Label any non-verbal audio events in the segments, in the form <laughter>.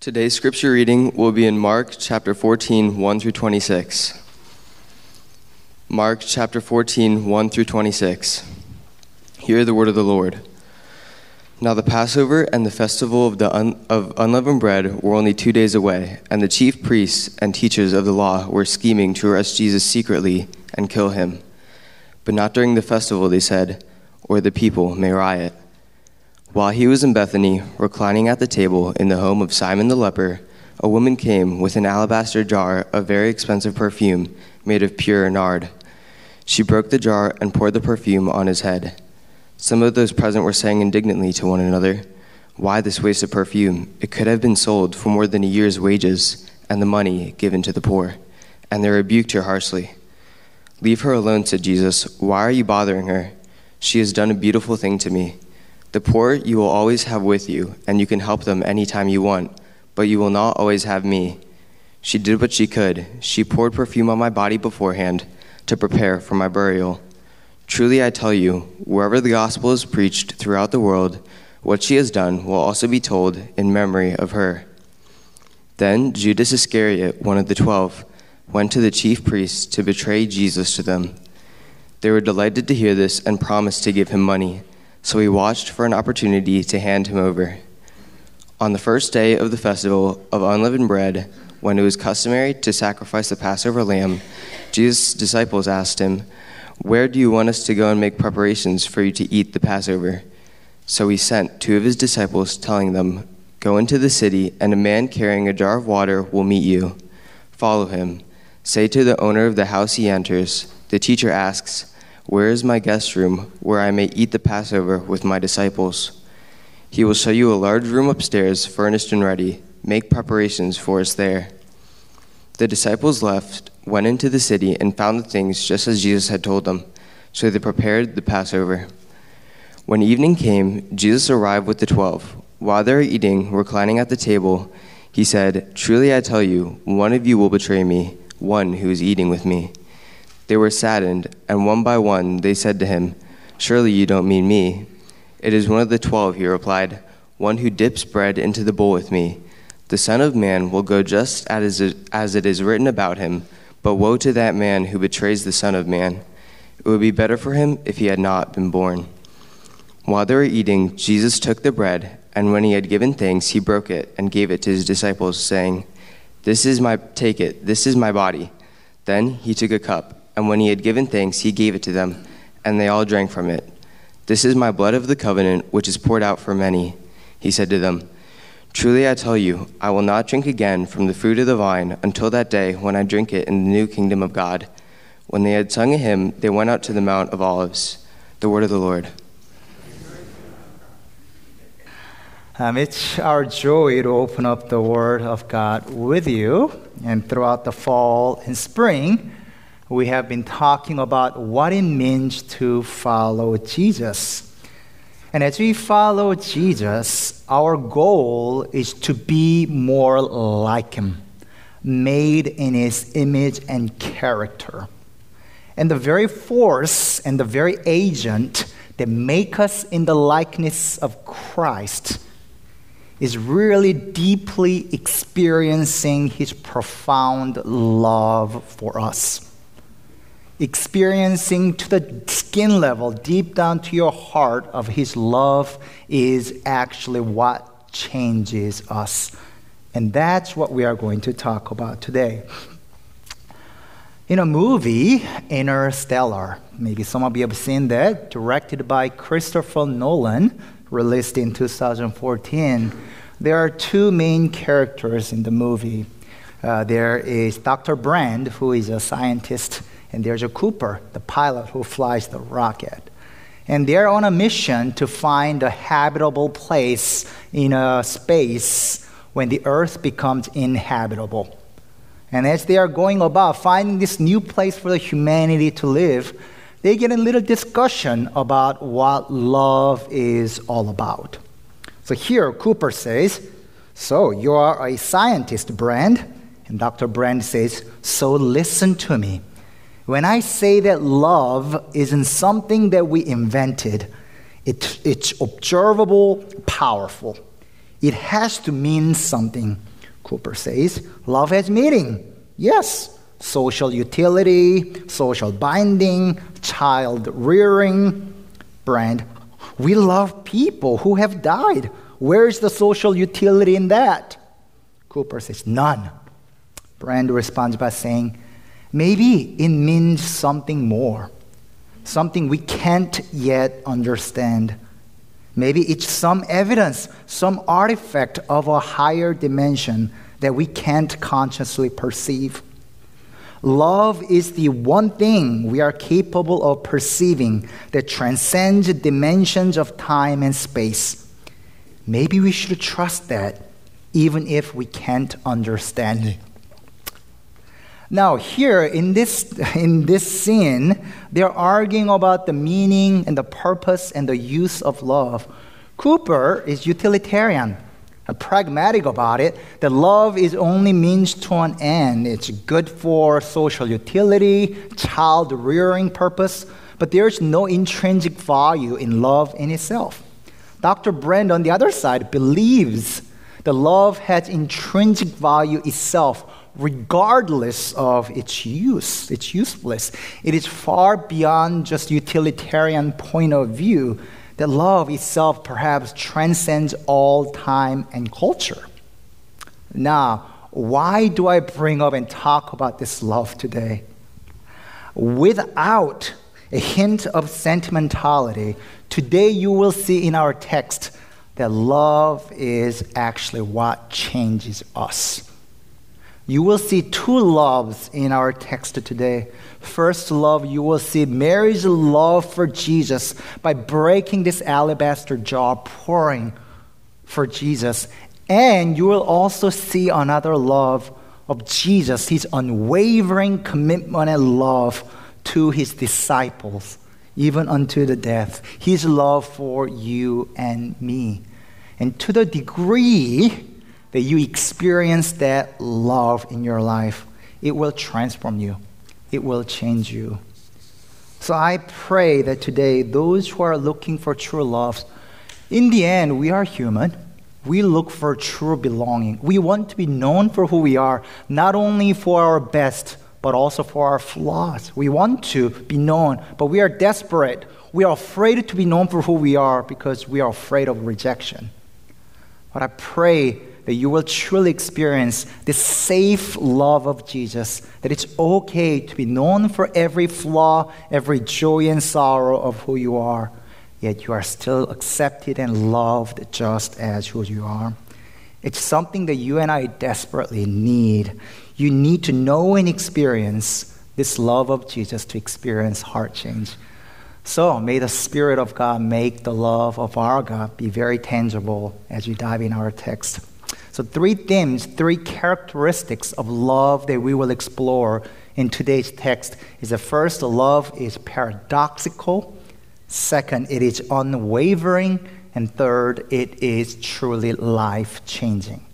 Today's scripture reading will be in Mark chapter 14, 1 through 26. Mark chapter 14, 1 through 26. Hear the word of the Lord. Now the Passover and the festival of, the un- of unleavened bread were only two days away, and the chief priests and teachers of the law were scheming to arrest Jesus secretly and kill him. But not during the festival, they said, or the people may riot. While he was in Bethany, reclining at the table in the home of Simon the leper, a woman came with an alabaster jar of very expensive perfume made of pure nard. She broke the jar and poured the perfume on his head. Some of those present were saying indignantly to one another, Why this waste of perfume? It could have been sold for more than a year's wages and the money given to the poor. And they rebuked her harshly. Leave her alone, said Jesus. Why are you bothering her? She has done a beautiful thing to me. The poor you will always have with you, and you can help them any time you want, but you will not always have me. She did what she could. She poured perfume on my body beforehand to prepare for my burial. Truly I tell you, wherever the gospel is preached throughout the world, what she has done will also be told in memory of her. Then Judas Iscariot, one of the twelve, went to the chief priests to betray Jesus to them. They were delighted to hear this and promised to give him money. So he watched for an opportunity to hand him over. On the first day of the festival of unleavened bread, when it was customary to sacrifice the Passover lamb, Jesus' disciples asked him, Where do you want us to go and make preparations for you to eat the Passover? So he sent two of his disciples, telling them, Go into the city, and a man carrying a jar of water will meet you. Follow him. Say to the owner of the house he enters, The teacher asks, where is my guest room, where I may eat the Passover with my disciples? He will show you a large room upstairs, furnished and ready. Make preparations for us there. The disciples left, went into the city, and found the things just as Jesus had told them. So they prepared the Passover. When evening came, Jesus arrived with the twelve. While they were eating, reclining at the table, he said, Truly I tell you, one of you will betray me, one who is eating with me. They were saddened, and one by one they said to him, Surely you don't mean me. It is one of the twelve, he replied, one who dips bread into the bowl with me. The Son of Man will go just as it is written about him, but woe to that man who betrays the Son of Man. It would be better for him if he had not been born. While they were eating, Jesus took the bread, and when he had given thanks, he broke it and gave it to his disciples, saying, This is my take it, this is my body. Then he took a cup and when he had given thanks, he gave it to them, and they all drank from it. This is my blood of the covenant, which is poured out for many. He said to them, Truly I tell you, I will not drink again from the fruit of the vine until that day when I drink it in the new kingdom of God. When they had sung a hymn, they went out to the Mount of Olives. The word of the Lord. Um, it's our joy to open up the Word of God with you. And throughout the fall and spring, we have been talking about what it means to follow Jesus. And as we follow Jesus, our goal is to be more like Him, made in His image and character. And the very force and the very agent that make us in the likeness of Christ is really deeply experiencing His profound love for us experiencing to the skin level, deep down to your heart, of His love is actually what changes us. And that's what we are going to talk about today. In a movie, Interstellar, maybe some of you have seen that, directed by Christopher Nolan, released in 2014, there are two main characters in the movie. Uh, there is Dr. Brand, who is a scientist and there's a Cooper, the pilot who flies the rocket. And they're on a mission to find a habitable place in a space when the earth becomes inhabitable. And as they are going about finding this new place for the humanity to live, they get a little discussion about what love is all about. So here, Cooper says, So you are a scientist, Brand. And Dr. Brand says, So listen to me. When I say that love isn't something that we invented, it, it's observable, powerful. It has to mean something. Cooper says, love has meaning. Yes, social utility, social binding, child rearing. Brand, we love people who have died. Where's the social utility in that? Cooper says, none. Brand responds by saying, maybe it means something more, something we can't yet understand. Maybe it's some evidence, some artifact of a higher dimension that we can't consciously perceive. Love is the one thing we are capable of perceiving that transcends dimensions of time and space. Maybe we should trust that, even if we can't understand it. Now, here in this, in this scene, they're arguing about the meaning and the purpose and the use of love. Cooper is utilitarian, uh, pragmatic about it, that love is only means to an end. It's good for social utility, child rearing purpose, but there's no intrinsic value in love in itself. Dr. Brand, on the other side, believes that love has intrinsic value itself regardless of its use, its usefulness. It is far beyond just utilitarian point of view that love itself perhaps transcends all time and culture. Now, why do I bring up and talk about this love today? Without a hint of sentimentality, today you will see in our text that love is actually what changes us you will see two loves in our text today. First love, you will see Mary's love for Jesus by breaking this alabaster jar, pouring for Jesus. And you will also see another love of Jesus, his unwavering commitment and love to his disciples, even unto the death. His love for you and me. And to the degree that you experience that love in your life, it will transform you, it will change you. So I pray that today, those who are looking for true love, in the end, we are human. We look for true belonging. We want to be known for who we are, not only for our best, but also for our flaws. We want to be known, but we are desperate. We are afraid to be known for who we are because we are afraid of rejection. But I pray that you will truly experience the safe love of Jesus, that it's okay to be known for every flaw, every joy and sorrow of who you are, yet you are still accepted and loved just as who you are. It's something that you and I desperately need. You need to know and experience this love of Jesus to experience heart change. So, may the Spirit of God make the love of our God be very tangible as you dive in our text. So, three themes, three characteristics of love that we will explore in today's text is the first, love is paradoxical. Second, it is unwavering. And third, it is truly life changing.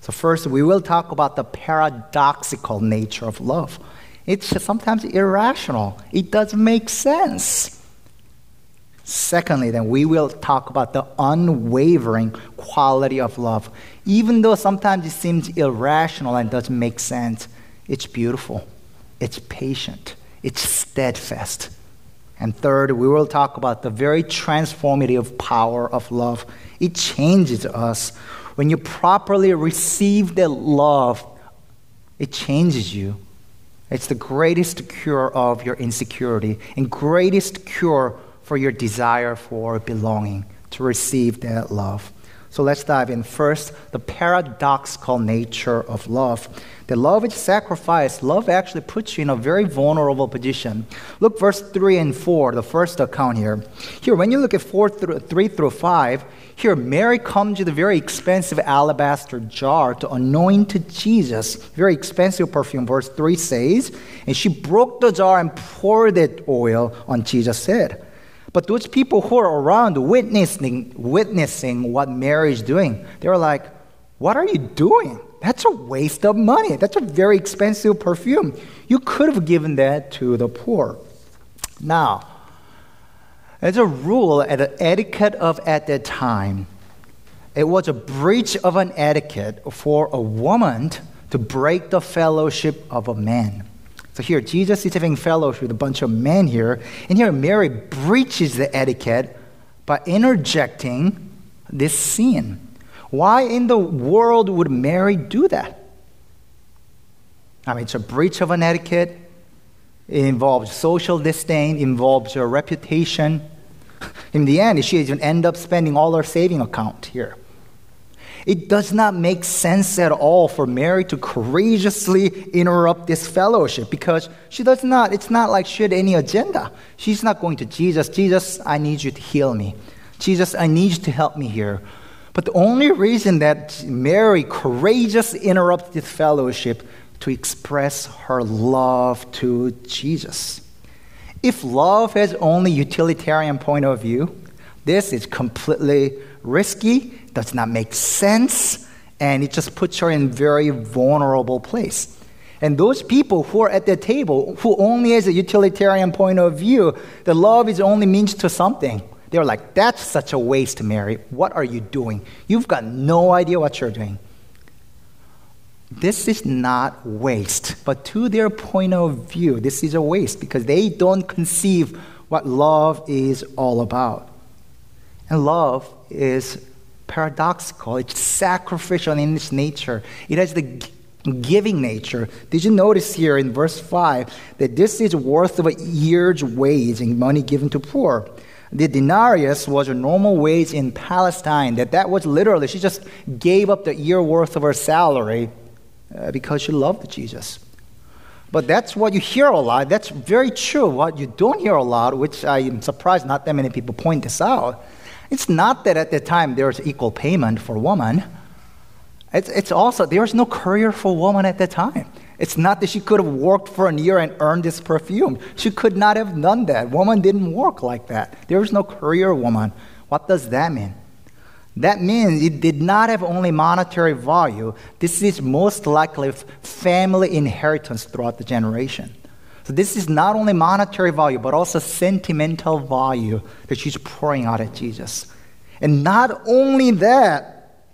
So, first, we will talk about the paradoxical nature of love. It's sometimes irrational, it doesn't make sense. Secondly, then we will talk about the unwavering quality of love. Even though sometimes it seems irrational and doesn't make sense, it's beautiful, it's patient, it's steadfast. And third, we will talk about the very transformative power of love. It changes us. When you properly receive that love, it changes you. It's the greatest cure of your insecurity and greatest cure for your desire for belonging, to receive that love. So let's dive in. First, the paradoxical nature of love. The love is sacrifice. Love actually puts you in a very vulnerable position. Look, verse 3 and 4, the first account here. Here, when you look at 4 through, 3 through 5, here Mary comes with a very expensive alabaster jar to anoint Jesus. Very expensive perfume. Verse 3 says, And she broke the jar and poured that oil on Jesus' head. But those people who are around witnessing, witnessing what Mary is doing, they were like, What are you doing? That's a waste of money. That's a very expensive perfume. You could have given that to the poor. Now, as a rule, at the etiquette of at that time, it was a breach of an etiquette for a woman to break the fellowship of a man. So here, Jesus is having fellowship with a bunch of men here, and here Mary breaches the etiquette by interjecting this scene. Why in the world would Mary do that? I mean, it's a breach of an etiquette. It involves social disdain, involves her reputation. In the end, she even end up spending all her saving account here. It does not make sense at all for Mary to courageously interrupt this fellowship because she does not, it's not like she had any agenda. She's not going to Jesus, Jesus, I need you to heal me. Jesus, I need you to help me here. But the only reason that Mary courageously interrupts this fellowship to express her love to Jesus. If love has only utilitarian point of view, this is completely risky, does not make sense, and it just puts her in a very vulnerable place. And those people who are at the table, who only has a utilitarian point of view, the love is only means to something. They're like, that's such a waste, Mary. What are you doing? You've got no idea what you're doing. This is not waste, but to their point of view, this is a waste because they don't conceive what love is all about. And love is paradoxical, it's sacrificial in its nature, it has the giving nature. Did you notice here in verse 5 that this is worth of a year's wage in money given to poor? The denarius was a normal wage in Palestine. That that was literally she just gave up the year worth of her salary uh, because she loved Jesus. But that's what you hear a lot. That's very true. What you don't hear a lot, which I am surprised not that many people point this out, it's not that at the time there was equal payment for woman. It's, it's also, there was no career for woman at the time. It's not that she could have worked for a year and earned this perfume. She could not have done that. Woman didn't work like that. There was no career woman. What does that mean? That means it did not have only monetary value. This is most likely family inheritance throughout the generation. So this is not only monetary value, but also sentimental value that she's pouring out at Jesus. And not only that,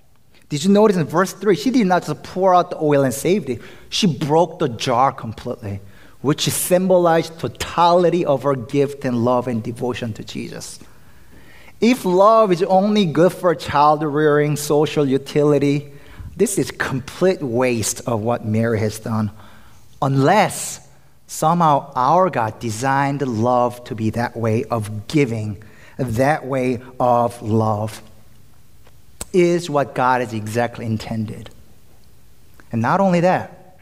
did you notice in verse 3? She did not just pour out the oil and saved it, she broke the jar completely, which symbolized totality of her gift and love and devotion to Jesus. If love is only good for child rearing, social utility, this is complete waste of what Mary has done. Unless somehow our God designed love to be that way of giving, that way of love, is what God has exactly intended. And not only that,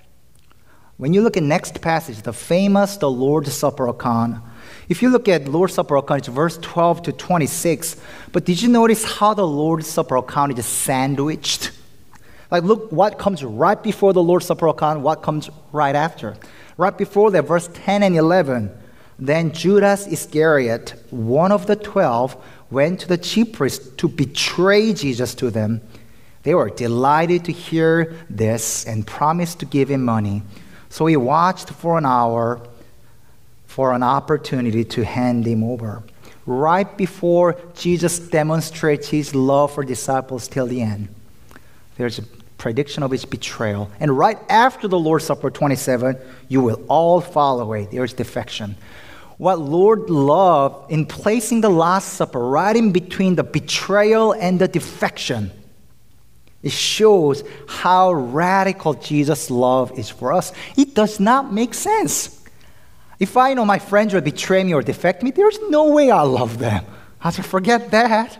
when you look at next passage, the famous the Lord's Supper account, if you look at Lord's Supper account, it's verse 12 to 26. But did you notice how the Lord's Supper account is sandwiched? Like, look what comes right before the Lord's Supper account, what comes right after. Right before that, verse 10 and 11. Then Judas Iscariot, one of the twelve, went to the chief priests to betray Jesus to them. They were delighted to hear this and promised to give him money. So he watched for an hour for an opportunity to hand him over. Right before Jesus demonstrates his love for disciples till the end, there's a prediction of his betrayal. And right after the Lord's Supper 27, you will all fall away. There's defection. What Lord loved in placing the Last Supper right in between the betrayal and the defection, it shows how radical Jesus' love is for us. It does not make sense. If I know my friends will betray me or defect me, there's no way I'll love them. I said, forget that.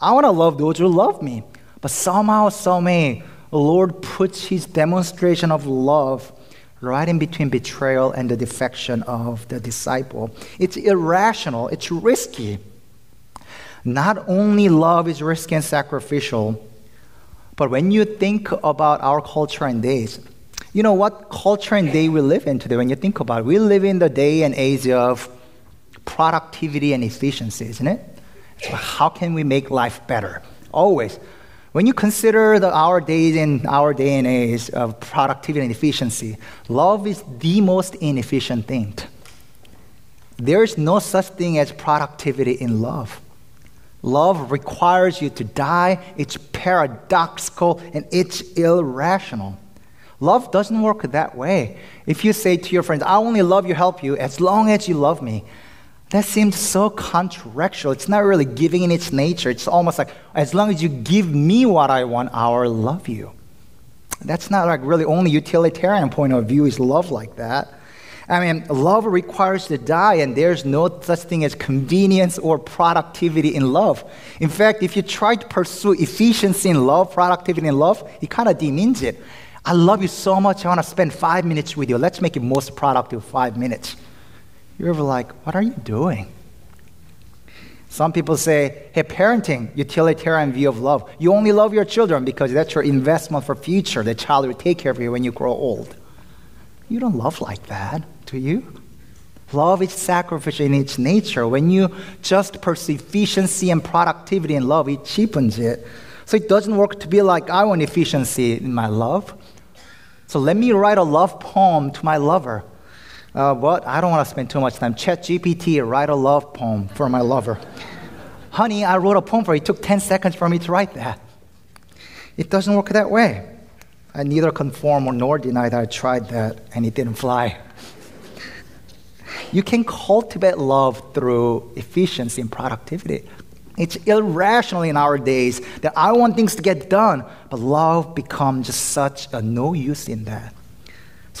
I want to love those who love me. But somehow, somehow, the Lord puts his demonstration of love right in between betrayal and the defection of the disciple. It's irrational, it's risky. Not only love is risky and sacrificial, but when you think about our culture and days, you know what culture and day we live in today, when you think about it, we live in the day and age of productivity and efficiency, isn't it? So how can we make life better? Always. When you consider the, our days and our day and age of productivity and efficiency, love is the most inefficient thing. There is no such thing as productivity in love. Love requires you to die. It's paradoxical and it's irrational. Love doesn't work that way. If you say to your friends, I only love you, help you, as long as you love me, that seems so contractual. It's not really giving in its nature. It's almost like, as long as you give me what I want, I'll love you. That's not like really only utilitarian point of view is love like that. I mean, love requires to die, and there's no such thing as convenience or productivity in love. In fact, if you try to pursue efficiency in love, productivity in love, it kind of demeans it. I love you so much, I want to spend five minutes with you. Let's make it most productive five minutes. You're ever like, what are you doing? Some people say, hey, parenting, utilitarian view of love. You only love your children because that's your investment for future. The child will take care of you when you grow old. You don't love like that, do you? Love is sacrificial in its nature. When you just pursue efficiency and productivity in love, it cheapens it. So it doesn't work to be like, I want efficiency in my love. So let me write a love poem to my lover. Uh, but I don't want to spend too much time. Chat GPT, write a love poem for my lover. Honey, I wrote a poem for you. It took 10 seconds for me to write that. It doesn't work that way. I neither conform nor deny that I tried that and it didn't fly. You can cultivate love through efficiency and productivity. It's irrational in our days that I want things to get done, but love becomes just such a no use in that.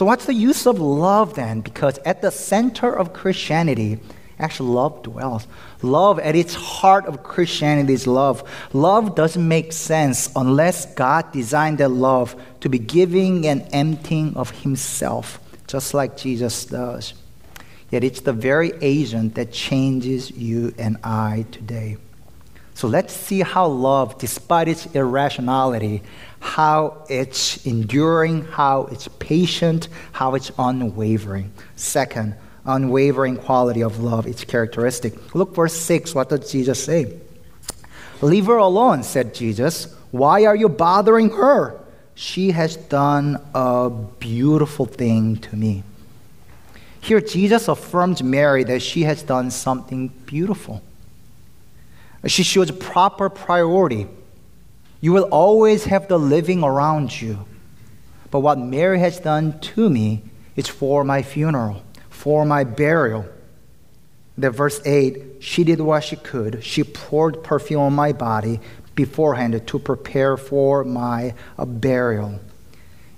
So, what's the use of love then? Because at the center of Christianity, actually, love dwells. Love at its heart of Christianity is love. Love doesn't make sense unless God designed that love to be giving and emptying of Himself, just like Jesus does. Yet it's the very agent that changes you and I today. So let's see how love, despite its irrationality, how it's enduring, how it's patient, how it's unwavering. Second, unwavering quality of love, its characteristic. Look verse 6. What does Jesus say? Leave her alone, said Jesus. Why are you bothering her? She has done a beautiful thing to me. Here, Jesus affirms Mary that she has done something beautiful. She shows proper priority. You will always have the living around you. But what Mary has done to me is for my funeral, for my burial. The verse 8, she did what she could. She poured perfume on my body beforehand to prepare for my uh, burial.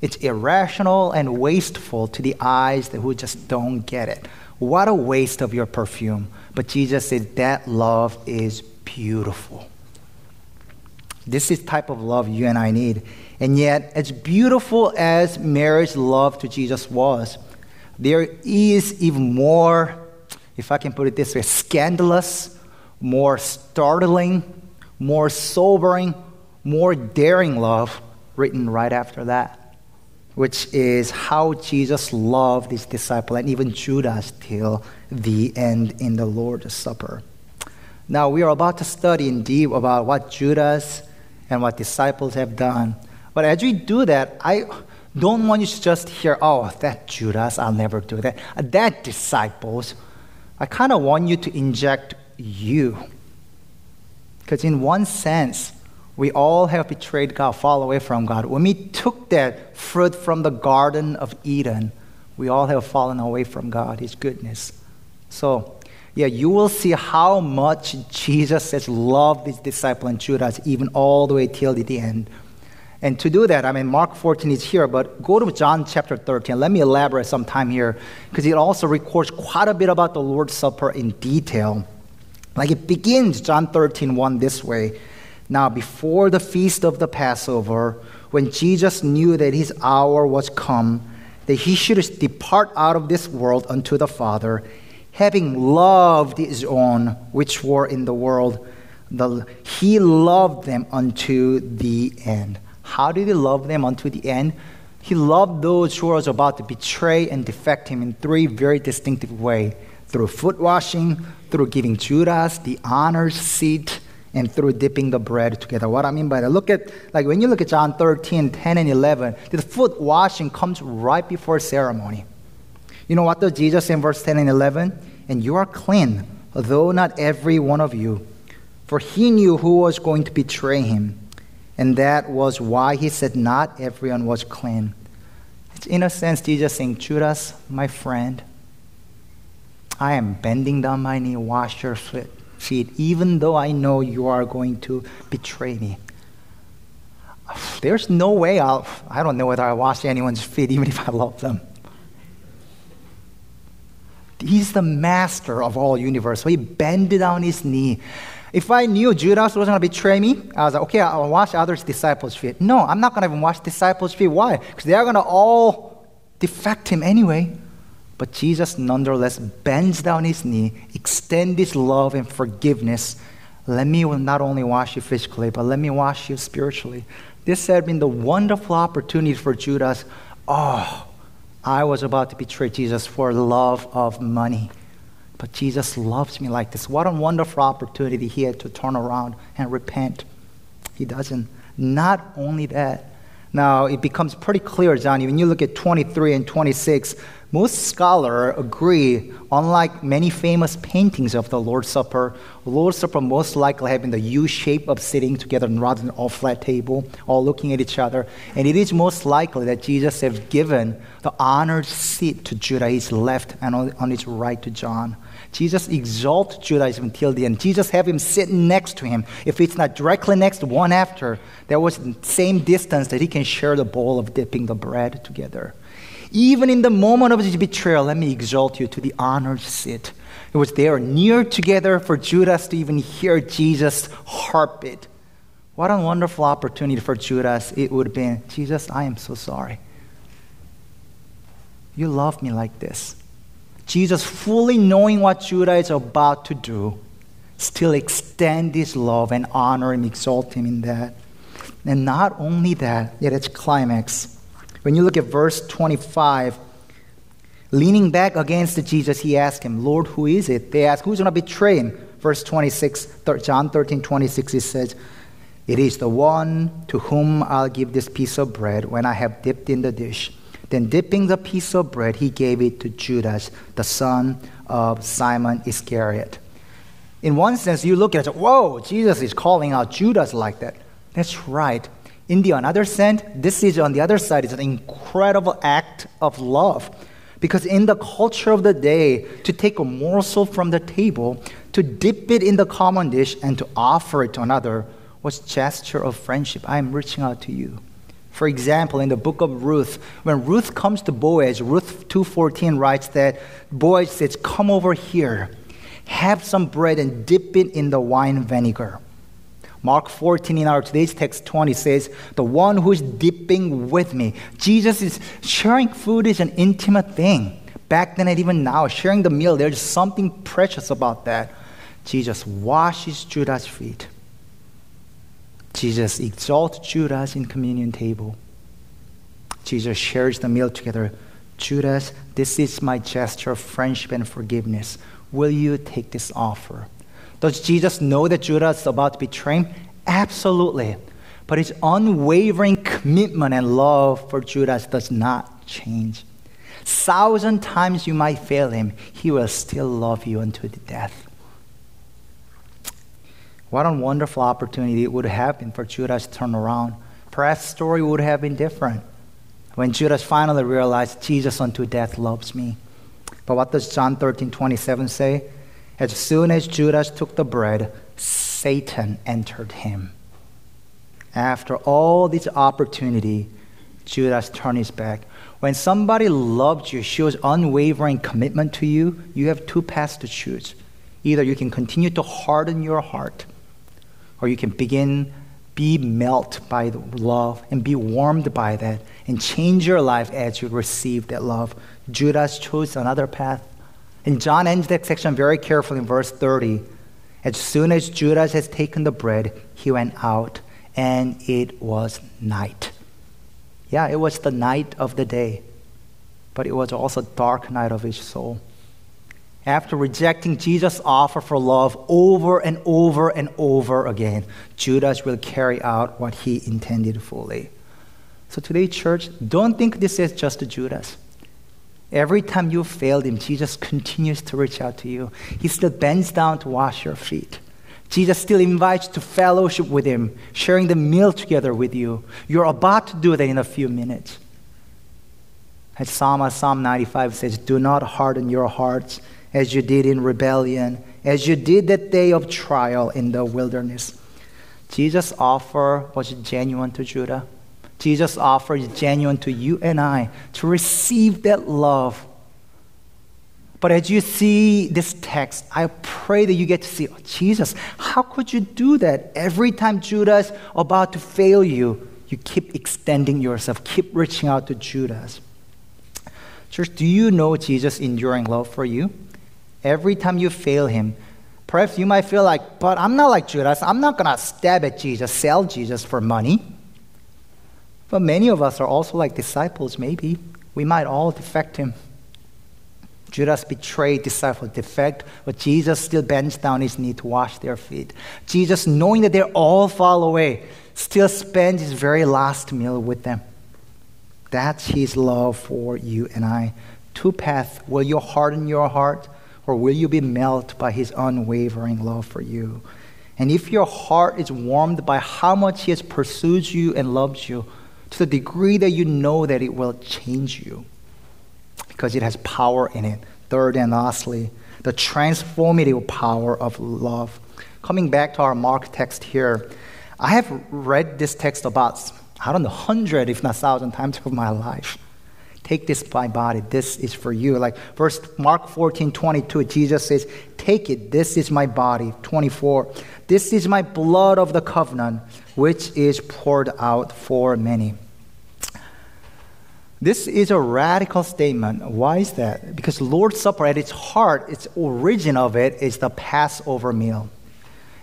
It's irrational and wasteful to the eyes who just don't get it. What a waste of your perfume. But Jesus said that love is beautiful. This is type of love you and I need. And yet, as beautiful as Mary's love to Jesus was, there is even more, if I can put it this way, scandalous, more startling, more sobering, more daring love written right after that, which is how Jesus loved his disciple and even Judas till the end in the Lord's Supper. Now, we are about to study in deep about what Judas and what disciples have done. But as we do that, I don't want you to just hear, oh, that Judas, I'll never do that. Uh, that disciples. I kind of want you to inject you. Because in one sense, we all have betrayed God, fall away from God. When we took that fruit from the Garden of Eden, we all have fallen away from God, His goodness. So, yeah, you will see how much Jesus has loved his disciple and Judas, even all the way till the end. And to do that, I mean, Mark 14 is here, but go to John chapter 13. Let me elaborate some time here, because it also records quite a bit about the Lord's Supper in detail. Like it begins, John 13, 1 this way. Now, before the feast of the Passover, when Jesus knew that his hour was come, that he should depart out of this world unto the Father, having loved his own which were in the world, the, he loved them unto the end. How did he love them unto the end? He loved those who was about to betray and defect him in three very distinctive ways through foot washing, through giving Judas the honor seat, and through dipping the bread together. What I mean by that, look at, like when you look at John 13, 10, and 11, the foot washing comes right before ceremony. You know what does Jesus in verse 10 and 11? And you are clean, though not every one of you. for he knew who was going to betray him. And that was why he said, Not everyone was clean. It's in a sense, Jesus saying, Judas, my friend, I am bending down my knee, wash your feet, even though I know you are going to betray me. There's no way I'll, I don't know whether I wash anyone's feet, even if I love them. He's the master of all universe. So he bended down his knee. If I knew Judas was going to betray me, I was like, okay, I'll wash others' disciples' feet. No, I'm not going to even wash disciples' feet. Why? Because they're going to all defect him anyway. But Jesus nonetheless bends down his knee, extends his love and forgiveness. Let me not only wash you physically, but let me wash you spiritually. This had been the wonderful opportunity for Judas. Oh, I was about to betray Jesus for love of money. But Jesus loves me like this. What a wonderful opportunity he had to turn around and repent. He doesn't. Not only that, now it becomes pretty clear, Johnny, when you look at 23 and 26, most scholars agree, unlike many famous paintings of the Lord's Supper, Lord's Supper most likely having the U shape of sitting together rather than all flat table, all looking at each other. And it is most likely that Jesus has given the honored seat to Judas, his left, and on his right to John. Jesus exalts Judaism until the end. Jesus have him sitting next to him. If it's not directly next, one after, there was the same distance that he can share the bowl of dipping the bread together. Even in the moment of his betrayal, let me exalt you to the honored seat. It was there near together for Judas to even hear Jesus' heartbeat. What a wonderful opportunity for Judas it would have been. Jesus, I am so sorry. You love me like this. Jesus, fully knowing what Judas is about to do, still extend his love and honor and exalt him in that. And not only that, yet its climax. When you look at verse 25, leaning back against Jesus, he asked him, Lord, who is it? They ask, Who's going to betray him? Verse 26, John 13, 26, it says, It is the one to whom I'll give this piece of bread when I have dipped in the dish. Then, dipping the piece of bread, he gave it to Judas, the son of Simon Iscariot. In one sense, you look at it, whoa, Jesus is calling out Judas like that. That's right. In the another sense, this is on the other side is an incredible act of love. Because in the culture of the day, to take a morsel from the table, to dip it in the common dish, and to offer it to another was gesture of friendship. I am reaching out to you. For example, in the book of Ruth, when Ruth comes to Boaz, Ruth 2:14 writes that Boaz says, "Come over here, have some bread and dip it in the wine vinegar." Mark 14 in our today's text 20 says, The one who is dipping with me. Jesus is sharing food is an intimate thing. Back then and even now, sharing the meal, there's something precious about that. Jesus washes Judas' feet. Jesus exalts Judas in communion table. Jesus shares the meal together. Judas, this is my gesture of friendship and forgiveness. Will you take this offer? Does Jesus know that Judas is about to betray him? Absolutely. But his unwavering commitment and love for Judas does not change. Thousand times you might fail him, he will still love you unto the death. What a wonderful opportunity it would have been for Judas to turn around. Perhaps the story would have been different when Judas finally realized Jesus unto death loves me. But what does John 13 27 say? As soon as Judas took the bread, Satan entered him. After all this opportunity, Judas turned his back. When somebody loved you, shows unwavering commitment to you, you have two paths to choose. Either you can continue to harden your heart, or you can begin be melted by the love and be warmed by that and change your life as you receive that love. Judas chose another path. And John ends that section very carefully in verse 30. As soon as Judas has taken the bread, he went out, and it was night. Yeah, it was the night of the day, but it was also dark night of his soul. After rejecting Jesus' offer for love over and over and over again, Judas will carry out what he intended fully. So today, church, don't think this is just Judas. Every time you failed him, Jesus continues to reach out to you. He still bends down to wash your feet. Jesus still invites you to fellowship with him, sharing the meal together with you. You're about to do that in a few minutes. As Psalm, Psalm 95 says, Do not harden your hearts as you did in rebellion, as you did that day of trial in the wilderness. Jesus' offer was genuine to Judas. Jesus' offer is genuine to you and I to receive that love. But as you see this text, I pray that you get to see, oh, Jesus, how could you do that? Every time Judas about to fail you, you keep extending yourself, keep reaching out to Judas. Church, do you know Jesus' enduring love for you? Every time you fail him, perhaps you might feel like, but I'm not like Judas. I'm not going to stab at Jesus, sell Jesus for money. But many of us are also like disciples, maybe. We might all defect him. Judas betrayed disciples, defect, but Jesus still bends down his knee to wash their feet. Jesus, knowing that they're all fall away, still spends his very last meal with them. That's his love for you and I. Two paths. Will you harden your heart or will you be melted by his unwavering love for you? And if your heart is warmed by how much he has pursued you and loves you, to the degree that you know that it will change you, because it has power in it. Third and lastly, the transformative power of love. Coming back to our Mark text here, I have read this text about I don't know, hundred, if not thousand times <laughs> of my life. Take this my body. This is for you. Like verse Mark 14, 22, Jesus says, Take it. This is my body. 24. This is my blood of the covenant, which is poured out for many. This is a radical statement. Why is that? Because Lord's Supper at its heart, its origin of it is the Passover meal.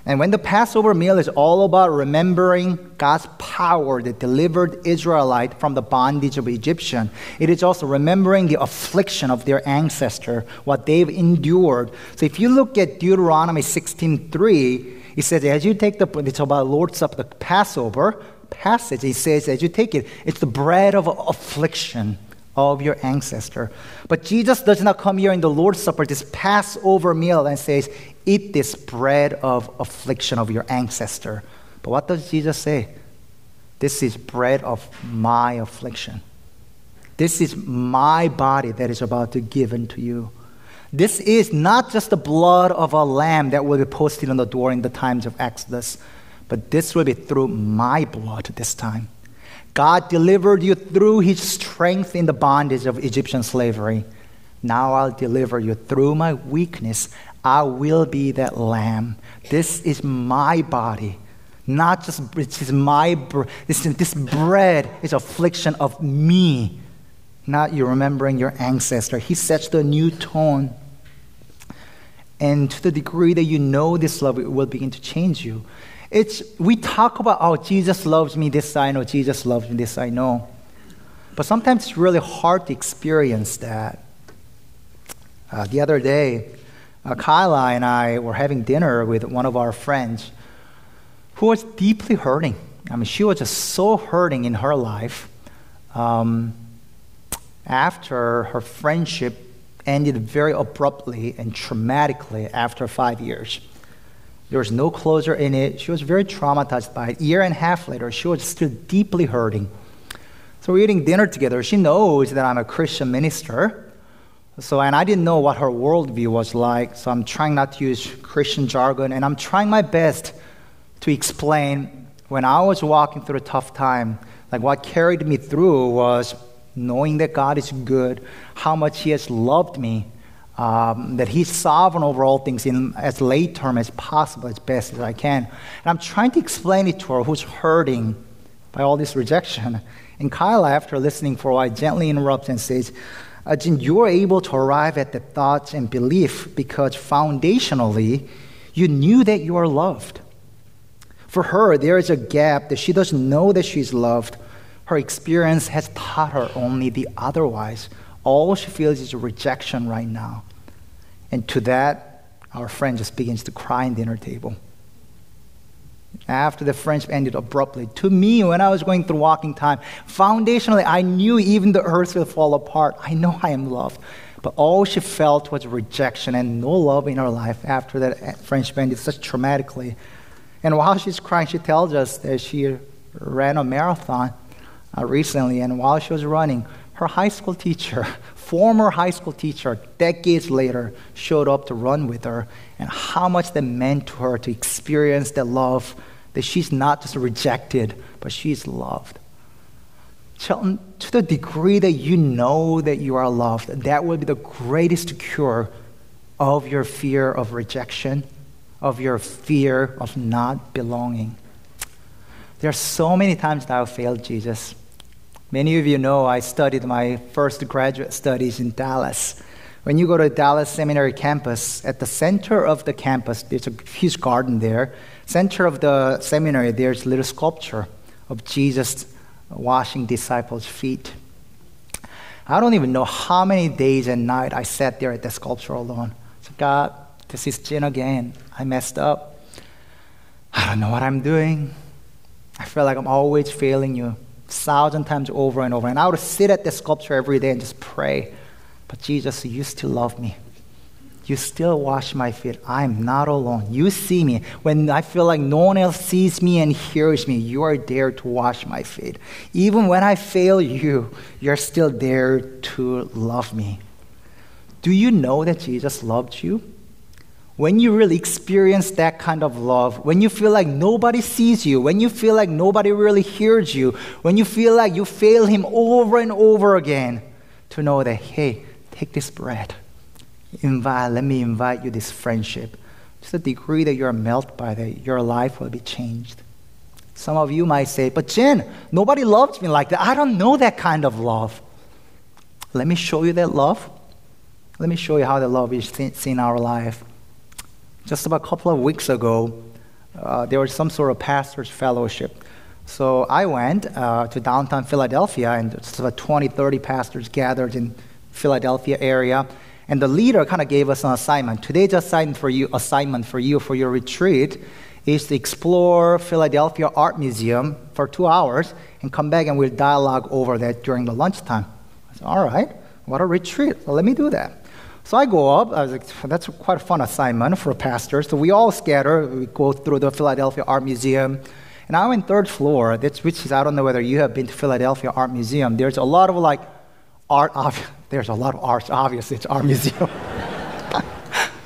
And when the Passover meal is all about remembering God's power that delivered Israelite from the bondage of Egyptian, it is also remembering the affliction of their ancestor, what they've endured. So if you look at Deuteronomy 16:3, it says as you take the it's about Lord's Supper, the Passover passage. It says as you take it, it's the bread of affliction of your ancestor. But Jesus does not come here in the Lord's Supper, this Passover meal, and says, Eat this bread of affliction of your ancestor. But what does Jesus say? This is bread of my affliction. This is my body that is about to give unto you. This is not just the blood of a lamb that will be posted on the door in the times of Exodus, but this will be through my blood this time. God delivered you through his strength in the bondage of Egyptian slavery. Now I'll deliver you through my weakness. I will be that lamb. This is my body. Not just, this is my, this, this bread is affliction of me, not you remembering your ancestor. He sets the new tone. And to the degree that you know this love, it will begin to change you. It's, we talk about, oh, Jesus loves me, this I know, Jesus loves me, this I know. But sometimes it's really hard to experience that. Uh, the other day, uh, Kyla and I were having dinner with one of our friends who was deeply hurting. I mean, she was just so hurting in her life um, after her friendship ended very abruptly and traumatically after five years. There was no closure in it. She was very traumatized by it. A year and a half later, she was still deeply hurting. So we're eating dinner together. She knows that I'm a Christian minister. So, and I didn't know what her worldview was like. So I'm trying not to use Christian jargon, and I'm trying my best to explain when I was walking through a tough time, like what carried me through was knowing that God is good, how much He has loved me, um, that He's sovereign over all things in as late term as possible, as best as I can. And I'm trying to explain it to her who's hurting by all this rejection. And Kyla, after listening for a while, gently interrupts and says, uh, you're able to arrive at the thoughts and belief because foundationally, you knew that you are loved. For her, there is a gap that she doesn't know that she's loved. Her experience has taught her only the otherwise. All she feels is rejection right now. And to that, our friend just begins to cry in dinner table. After the friendship ended abruptly, to me, when I was going through walking time, foundationally, I knew even the earth will fall apart. I know I am loved. But all she felt was rejection and no love in her life after that friendship ended such traumatically. And while she's crying, she tells us that she ran a marathon uh, recently, and while she was running, her high school teacher, <laughs> former high school teacher, decades later, showed up to run with her, and how much that meant to her to experience that love that she's not just rejected, but she's loved. To the degree that you know that you are loved, that will be the greatest cure of your fear of rejection, of your fear of not belonging. There are so many times that I've failed Jesus. Many of you know I studied my first graduate studies in Dallas. When you go to Dallas Seminary campus, at the center of the campus, there's a huge garden there. Center of the seminary, there's a little sculpture of Jesus washing disciples' feet. I don't even know how many days and nights I sat there at the sculpture alone. So God, this is Jin again. I messed up. I don't know what I'm doing. I feel like I'm always failing you thousand times over and over. And I would sit at the sculpture every day and just pray. But Jesus, you still love me. You still wash my feet. I'm not alone. You see me. When I feel like no one else sees me and hears me, you are there to wash my feet. Even when I fail you, you're still there to love me. Do you know that Jesus loved you? when you really experience that kind of love, when you feel like nobody sees you, when you feel like nobody really hears you, when you feel like you fail Him over and over again, to know that, hey, take this bread. Invite, let me invite you this friendship. To the degree that you're melted by that, your life will be changed. Some of you might say, but Jin, nobody loves me like that. I don't know that kind of love. Let me show you that love. Let me show you how the love is seen in our life. Just about a couple of weeks ago, uh, there was some sort of pastor's fellowship. So I went uh, to downtown Philadelphia, and just about 20, 30 pastors gathered in Philadelphia area. And the leader kind of gave us an assignment. Today's assignment for you, assignment for you for your retreat is to explore Philadelphia Art Museum for two hours and come back and we'll dialogue over that during the lunchtime. I said, all right, what a retreat. Well, let me do that. So I go up. I was like, that's quite a fun assignment for a pastor. So we all scatter. We go through the Philadelphia Art Museum. And I'm in third floor, which is, I don't know whether you have been to Philadelphia Art Museum. There's a lot of like art, <laughs> there's a lot of art, obviously, it's art museum.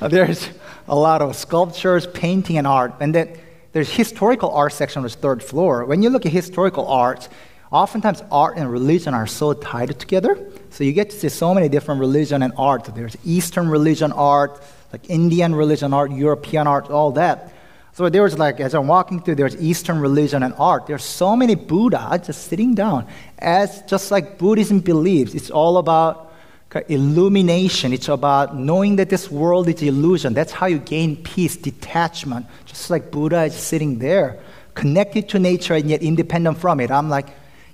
<laughs> there's a lot of sculptures, painting, and art. And then there's historical art section on the third floor. When you look at historical art, oftentimes art and religion are so tied together. So you get to see so many different religion and art. There's Eastern religion art, like Indian religion art, European art, all that. So there was like, as I'm walking through, there's Eastern religion and art. There's so many Buddha just sitting down. As just like Buddhism believes, it's all about illumination. It's about knowing that this world is illusion. That's how you gain peace, detachment. Just like Buddha is sitting there, connected to nature and yet independent from it. I'm like,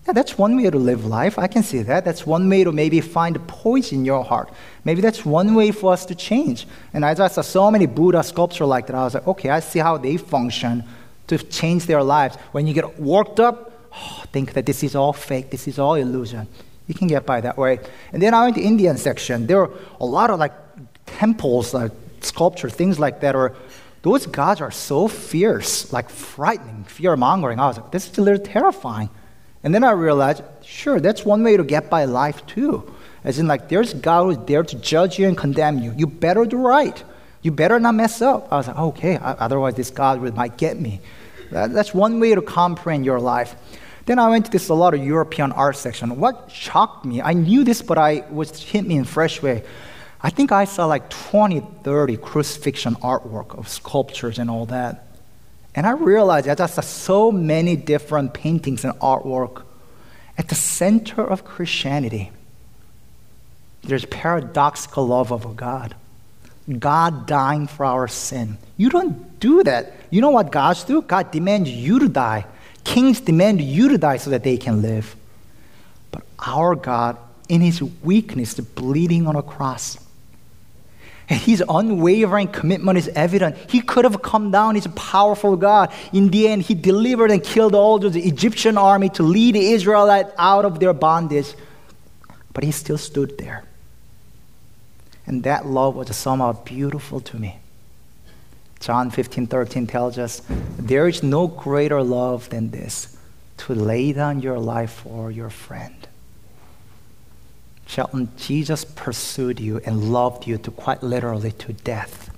yeah, that's one way to live life. I can see that. That's one way to maybe find poise in your heart. Maybe that's one way for us to change. And as I saw so many Buddha sculpture like that, I was like, okay, I see how they function to change their lives. When you get worked up, oh, think that this is all fake, this is all illusion. You can get by that way. And then I went to Indian section. There were a lot of like temples, like sculpture, things like that. Or those gods are so fierce, like frightening, fear mongering. I was like, this is a little terrifying. And then I realized, sure, that's one way to get by life too. As in, like, there's God who's there to judge you and condemn you. You better do right. You better not mess up. I was like, okay, otherwise this God might get me. That, that's one way to comprehend your life. Then I went to this a lot of European art section. What shocked me, I knew this, but I was hit me in fresh way. I think I saw like 20, 30 crucifixion artwork of sculptures and all that. And I realized that there's so many different paintings and artwork. At the center of Christianity, there's paradoxical love of a God. God dying for our sin. You don't do that. You know what gods do? God demands you to die. Kings demand you to die so that they can live. But our God, in his weakness, bleeding on a cross, and his unwavering commitment is evident. He could have come down, he's a powerful God. In the end, he delivered and killed all the Egyptian army to lead the Israelites out of their bondage. But he still stood there. And that love was somehow beautiful to me. John 15, 13 tells us, There is no greater love than this, to lay down your life for your friend. Shelton, Jesus pursued you and loved you to quite literally to death.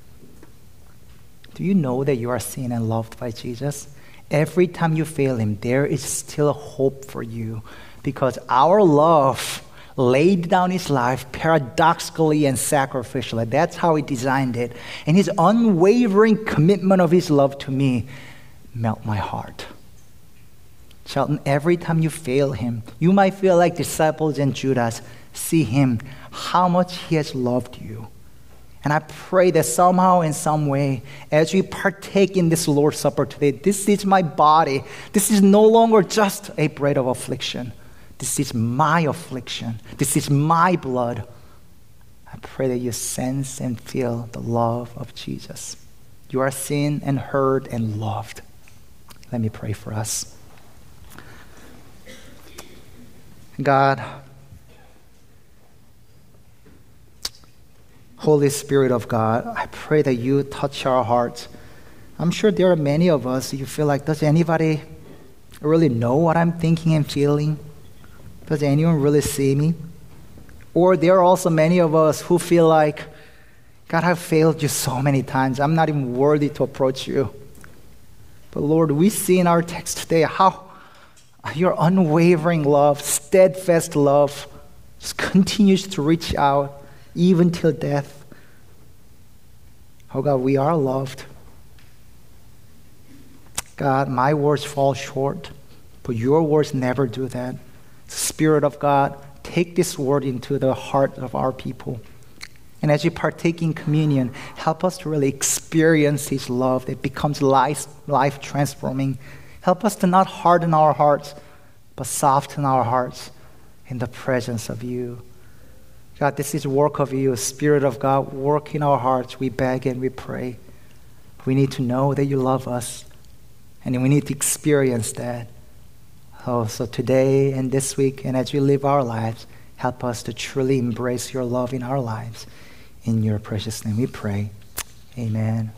Do you know that you are seen and loved by Jesus? Every time you fail Him, there is still a hope for you because our love laid down his life paradoxically and sacrificially. That's how he designed it. And his unwavering commitment of his love to me melt my heart. Shelton, every time you fail him, you might feel like disciples and Judas see him, how much he has loved you. And I pray that somehow, in some way, as we partake in this Lord's Supper today, this is my body. This is no longer just a bread of affliction this is my affliction. This is my blood. I pray that you sense and feel the love of Jesus. You are seen and heard and loved. Let me pray for us. God, Holy Spirit of God, I pray that you touch our hearts. I'm sure there are many of us, you feel like, does anybody really know what I'm thinking and feeling? Does anyone really see me? Or there are also many of us who feel like, God, I've failed you so many times. I'm not even worthy to approach you. But Lord, we see in our text today how your unwavering love, steadfast love, just continues to reach out even till death. Oh God, we are loved. God, my words fall short, but your words never do that. Spirit of God, take this word into the heart of our people. And as you partake in communion, help us to really experience His love that becomes life, life transforming. Help us to not harden our hearts, but soften our hearts in the presence of you. God, this is work of you, Spirit of God, work in our hearts. We beg and we pray. We need to know that you love us, and we need to experience that. Oh, so today and this week, and as we live our lives, help us to truly embrace your love in our lives. In your precious name we pray. Amen.